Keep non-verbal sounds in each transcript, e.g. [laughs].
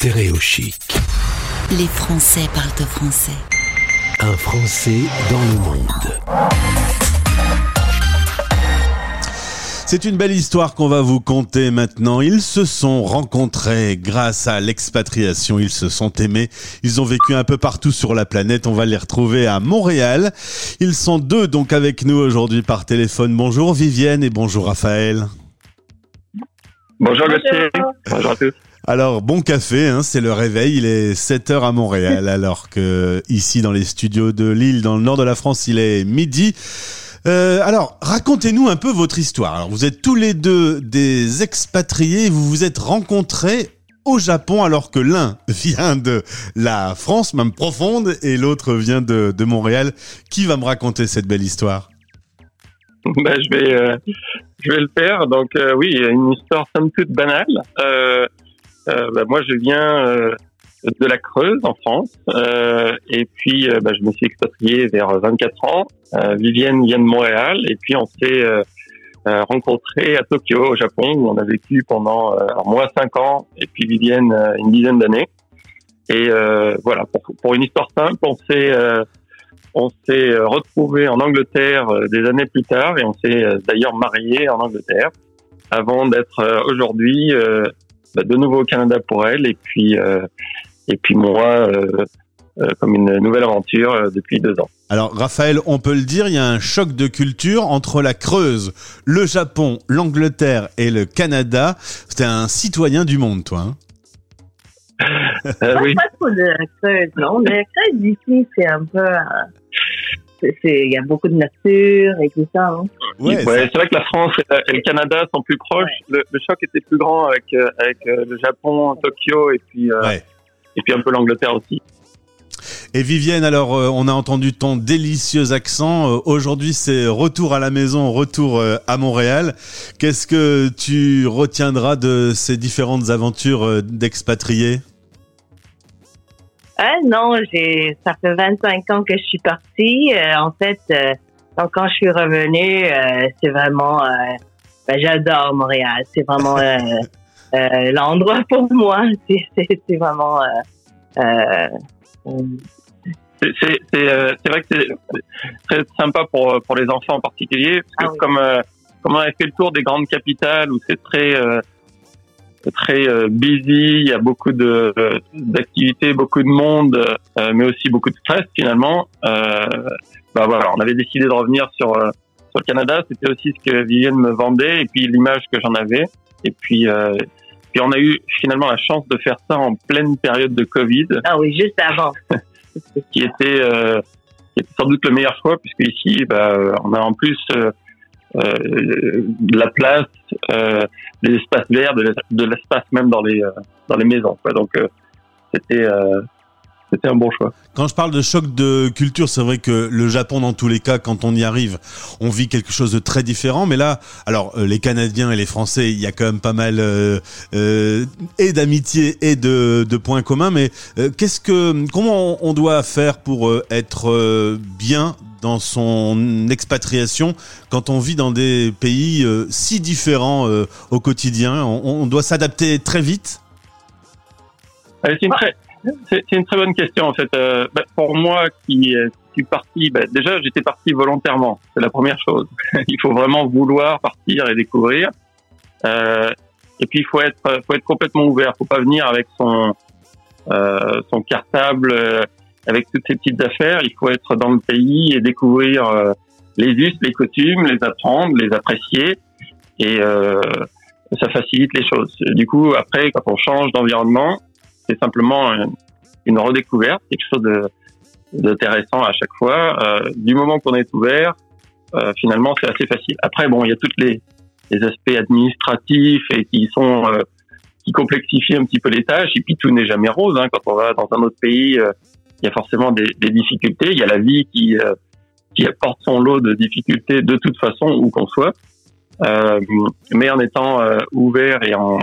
Stéréo chic. Les Français parlent français. Un Français dans le monde. C'est une belle histoire qu'on va vous conter maintenant. Ils se sont rencontrés grâce à l'expatriation. Ils se sont aimés. Ils ont vécu un peu partout sur la planète. On va les retrouver à Montréal. Ils sont deux donc avec nous aujourd'hui par téléphone. Bonjour Vivienne et bonjour Raphaël. Bonjour Gauthier. Bonjour à tous. Alors, bon café, hein, c'est le réveil, il est 7 heures à Montréal, [laughs] alors que ici dans les studios de Lille, dans le nord de la France, il est midi. Euh, alors, racontez-nous un peu votre histoire. Alors, vous êtes tous les deux des expatriés, vous vous êtes rencontrés au Japon alors que l'un [laughs] vient de la France, même profonde, et l'autre vient de, de Montréal. Qui va me raconter cette belle histoire? [laughs] Ben, je vais, euh, je vais le faire. Donc euh, oui, une histoire somme toute banale. Euh, euh, ben, moi, je viens euh, de la Creuse en France, euh, et puis ben, je me suis expatrié vers 24 ans. Vivienne vient de Montréal, et puis on s'est rencontrés à Tokyo, au Japon, où on a vécu pendant moi 5 ans, et puis Vivienne une dizaine d'années. Et voilà, pour, pour une histoire simple, on s'est on s'est retrouvés en Angleterre des années plus tard et on s'est d'ailleurs mariés en Angleterre avant d'être aujourd'hui bah, de nouveau au Canada pour elle et puis euh, et puis moi euh, euh, comme une nouvelle aventure euh, depuis deux ans. Alors Raphaël, on peut le dire, il y a un choc de culture entre la Creuse, le Japon, l'Angleterre et le Canada. C'était un citoyen du monde, toi. hein [laughs] Euh, oui, Pas trop de la Creuse, non. Mais la Creuse d'ici, c'est un peu. euh, Il y a beaucoup de nature et tout ça. hein. Ouais, Ouais, c'est vrai que la France et, le Canada sont plus proches. Le, le choc était plus grand avec euh, avec euh, le Japon, Tokyo et puis euh, ouais. et puis un peu l'Angleterre aussi. Et Vivienne, alors euh, on a entendu ton délicieux accent. Euh, Aujourd'hui, c'est retour à la maison, retour euh, à Montréal. Qu'est-ce que tu retiendras de ces différentes aventures euh, d'expatriés? Ah non, j'ai ça fait 25 ans que je suis partie. Euh, en fait, euh, donc quand je suis revenue, euh, c'est vraiment, ben, j'adore Montréal. C'est vraiment [laughs] l'endroit pour moi. [laughs] C'est- vraiment. C'est vrai que c'est très sympa pour pour les enfants en particulier parce que Ah oui. comme comme on a fait le tour des grandes capitales où c'est très très euh, busy, il y a beaucoup de euh, d'activités, beaucoup de monde, euh, mais aussi beaucoup de stress finalement. Euh, bah voilà, on avait décidé de revenir sur sur le Canada. C'était aussi ce que Vivienne me vendait et puis l'image que j'en avais. Et puis euh, puis on a eu finalement la chance de faire ça en pleine période de Covid ah oui, juste avant. [laughs] qui était, euh, qui était sans doute le meilleur choix puisque ici bah, on a en plus euh, de la place, euh, des espaces verts, de l'es- de l'espace même dans les euh, dans les maisons. Donc euh, c'était euh, c'était un bon choix. Quand je parle de choc de culture, c'est vrai que le Japon, dans tous les cas, quand on y arrive, on vit quelque chose de très différent. Mais là, alors euh, les Canadiens et les Français, il y a quand même pas mal euh, euh, et d'amitié et de, points communs. Mais euh, qu'est-ce que, comment on, on doit faire pour euh, être euh, bien dans son expatriation quand on vit dans des pays euh, si différents euh, au quotidien on, doit s'adapter très vite. Euh, c'est une très bonne question en fait. Bah, pour moi qui suis parti, bah, déjà j'étais parti volontairement. C'est la première chose. [laughs] il faut vraiment vouloir partir et découvrir. Et puis il faut être faut être complètement ouvert. Faut pas venir avec son euh, son cartable avec toutes ces petites affaires. Il faut être dans le pays et découvrir euh, les us, les coutumes, les apprendre, les apprécier et euh, ça facilite les choses. Du coup après quand on change d'environnement c'est simplement une, redécouverte, quelque chose d'intéressant à chaque fois. Euh, du moment qu'on est ouvert, euh, finalement, c'est assez facile. Après, bon, il y a tous les, les aspects administratifs et qui sont euh, qui complexifient un petit peu les tâches. Et puis tout n'est jamais rose. Hein. Quand on va dans un autre pays, il y a forcément des, des difficultés. Il y a la vie qui euh, qui apporte son lot de difficultés de toute façon où qu'on soit. Euh, mais en étant euh, ouvert et en,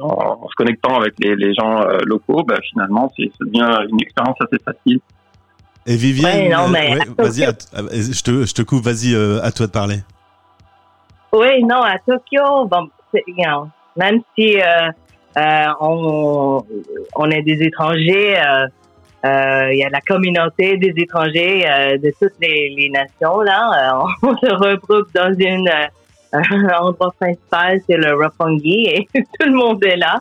en, en se connectant avec les, les gens euh, locaux, bah, finalement, c'est ça devient une expérience assez facile. Et Vivienne, Ouais, non, mais- vas-y, à t- je te, je te coupe, vas-y, euh, à toi de parler. Oui, non, à Tokyo, bon, c'est- you know, même si euh, euh, on, on est des étrangers. Euh, il y a la communauté des étrangers euh, de toutes les, nations là. Euh, [laughs] on se regroupe dans une [laughs] un endroit principal, c'est le Roppongi et [laughs] tout le monde est là.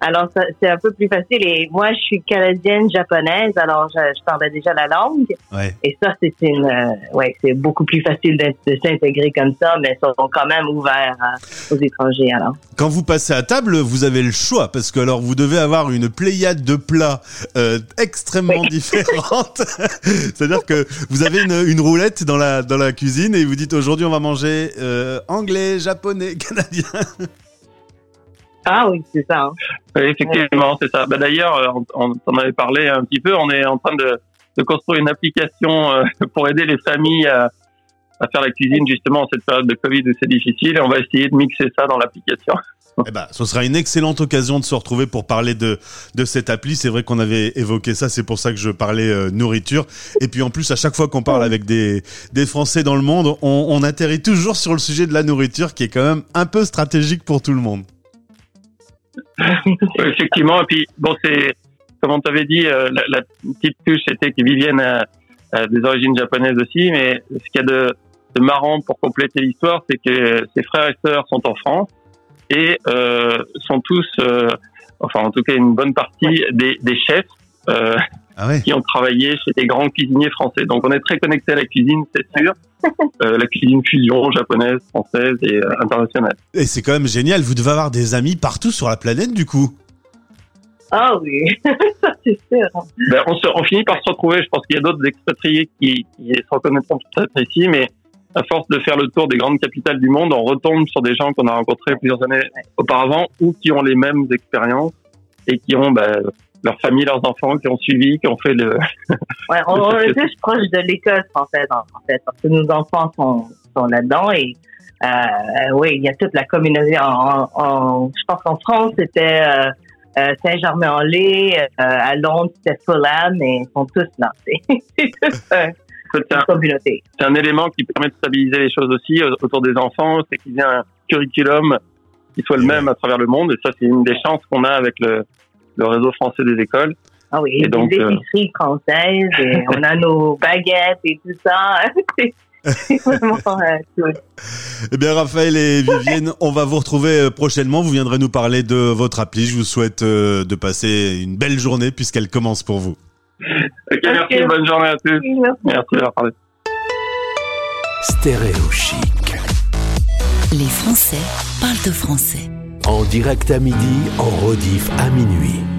Alors c'est un peu plus facile. Et moi, je suis canadienne japonaise, alors je, je parlais déjà la langue. Ouais. Et ça, c'est une, euh, ouais, c'est beaucoup plus facile de s'intégrer comme ça, mais ils sont quand même ouverts euh, aux étrangers. Alors. Quand vous passez à table, vous avez le choix parce que alors vous devez avoir une pléiade de plats euh, extrêmement Oui. différentes. [laughs] C'est-à-dire que vous avez une, une roulette dans la dans la cuisine et vous dites aujourd'hui on va manger euh, anglais, japonais, canadien. [laughs] Ah oui, c'est ça. hein. Oui, effectivement, c'est ça. Bah, D'ailleurs, euh, on, on en avait parlé un petit peu. On est en train de, de construire une application euh, [laughs] pour aider les familles à, à faire la cuisine justement en cette période de Covid où c'est difficile. Et on va essayer de mixer ça dans l'application. [laughs] Eh ben, ce sera une excellente occasion de se retrouver pour parler de de cette appli. C'est vrai qu'on avait évoqué ça, c'est pour ça que je parlais euh, nourriture. Et puis en plus, à chaque fois qu'on parle avec des des Français dans le monde, on, on atterrit toujours sur le sujet de la nourriture, qui est quand même un peu stratégique pour tout le monde. Effectivement. Et puis, bon, c'est, comme on t'avait dit, euh, la, la petite touche, c'était que Vivienne a, a des origines japonaises aussi. Mais ce qu'il y a de, de marrant pour compléter l'histoire, c'est que ses frères et sœurs sont en France et euh, sont tous, euh, enfin, en tout cas, une bonne partie des, des chefs. Ah ouais. qui ont travaillé chez des grands cuisiniers français. Donc on est très connecté à la cuisine, c'est sûr. [laughs] Euh, la cuisine fusion japonaise, française et euh, internationale. Et c'est quand même génial. Vous devez avoir des amis partout sur la planète, du coup. Ah oui, [laughs] ça c'est sûr. Ben, on, se, on finit par se retrouver. Je pense qu'il y a d'autres expatriés qui, qui se reconnaîtront peut-être ici, mais à force de faire le tour des grandes capitales du monde, on retombe sur des gens qu'on a rencontrés plusieurs années auparavant ou qui ont les mêmes expériences et qui ont ben, leur famille, leurs enfants, qui ont suivi, qui ont fait le. [laughs] Ouais, on, on est plus proche de l'école française en en fait, parce que nos enfants sont, sont là-dedans et euh, oui, il y a toute la communauté. En, en- je pense qu'en France c'était euh, euh, Saint-Germain-en-Laye, euh, à Londres c'était Fulham, et ils sont tous là. [laughs] C'est euh, fait, c'est une un, communauté. c'est un élément qui permet de stabiliser les choses aussi euh, autour des enfants, c'est qu'il y ait un curriculum qui soit le même à travers le monde. Et ça, c'est une des chances qu'on a avec le, le réseau français des écoles. Ah oui, Et donc, des euh, épiceries françaises et on a nos [laughs] baguettes et tout ça. [laughs] Vraiment euh, cool. Eh bien, Raphaël et Vivienne, on va vous retrouver euh, prochainement. Vous viendrez nous parler de votre appli. Je vous souhaite euh, de passer une belle journée puisqu'elle commence pour vous. Ok, merci, bonne journée à tous. Merci d'avoir parlé. Stéréo chic. Les Français parlent français. En direct à midi, en rediff à minuit.